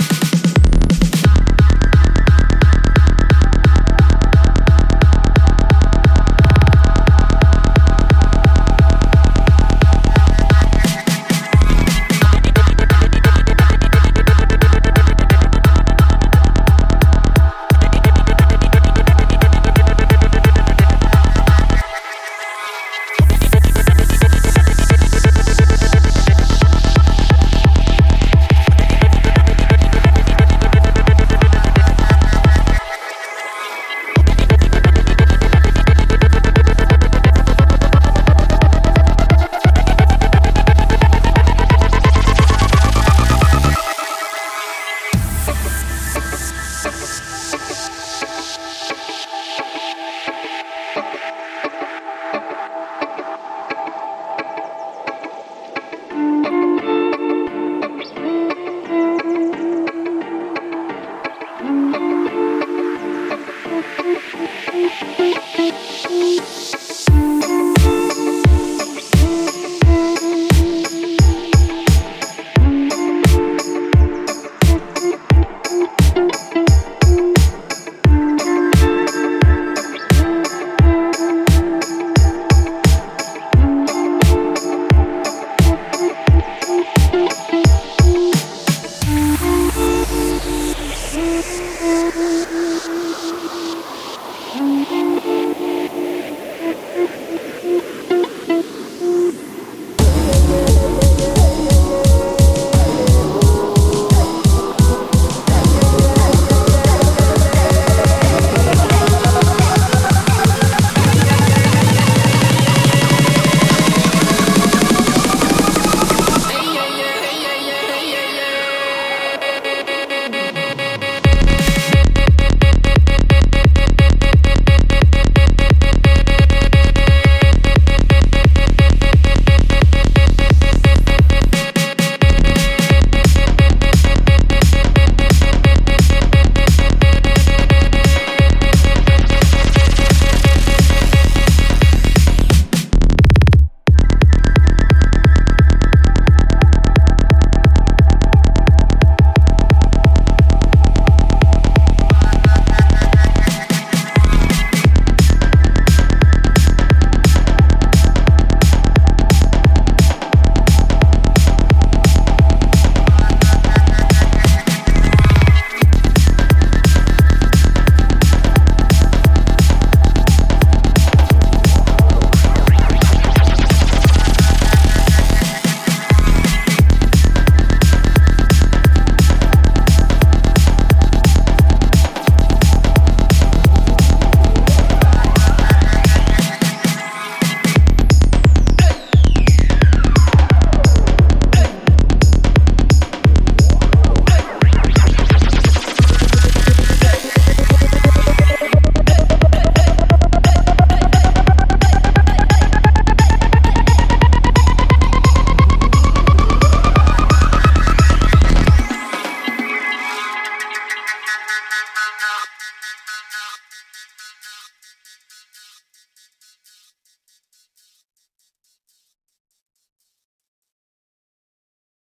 you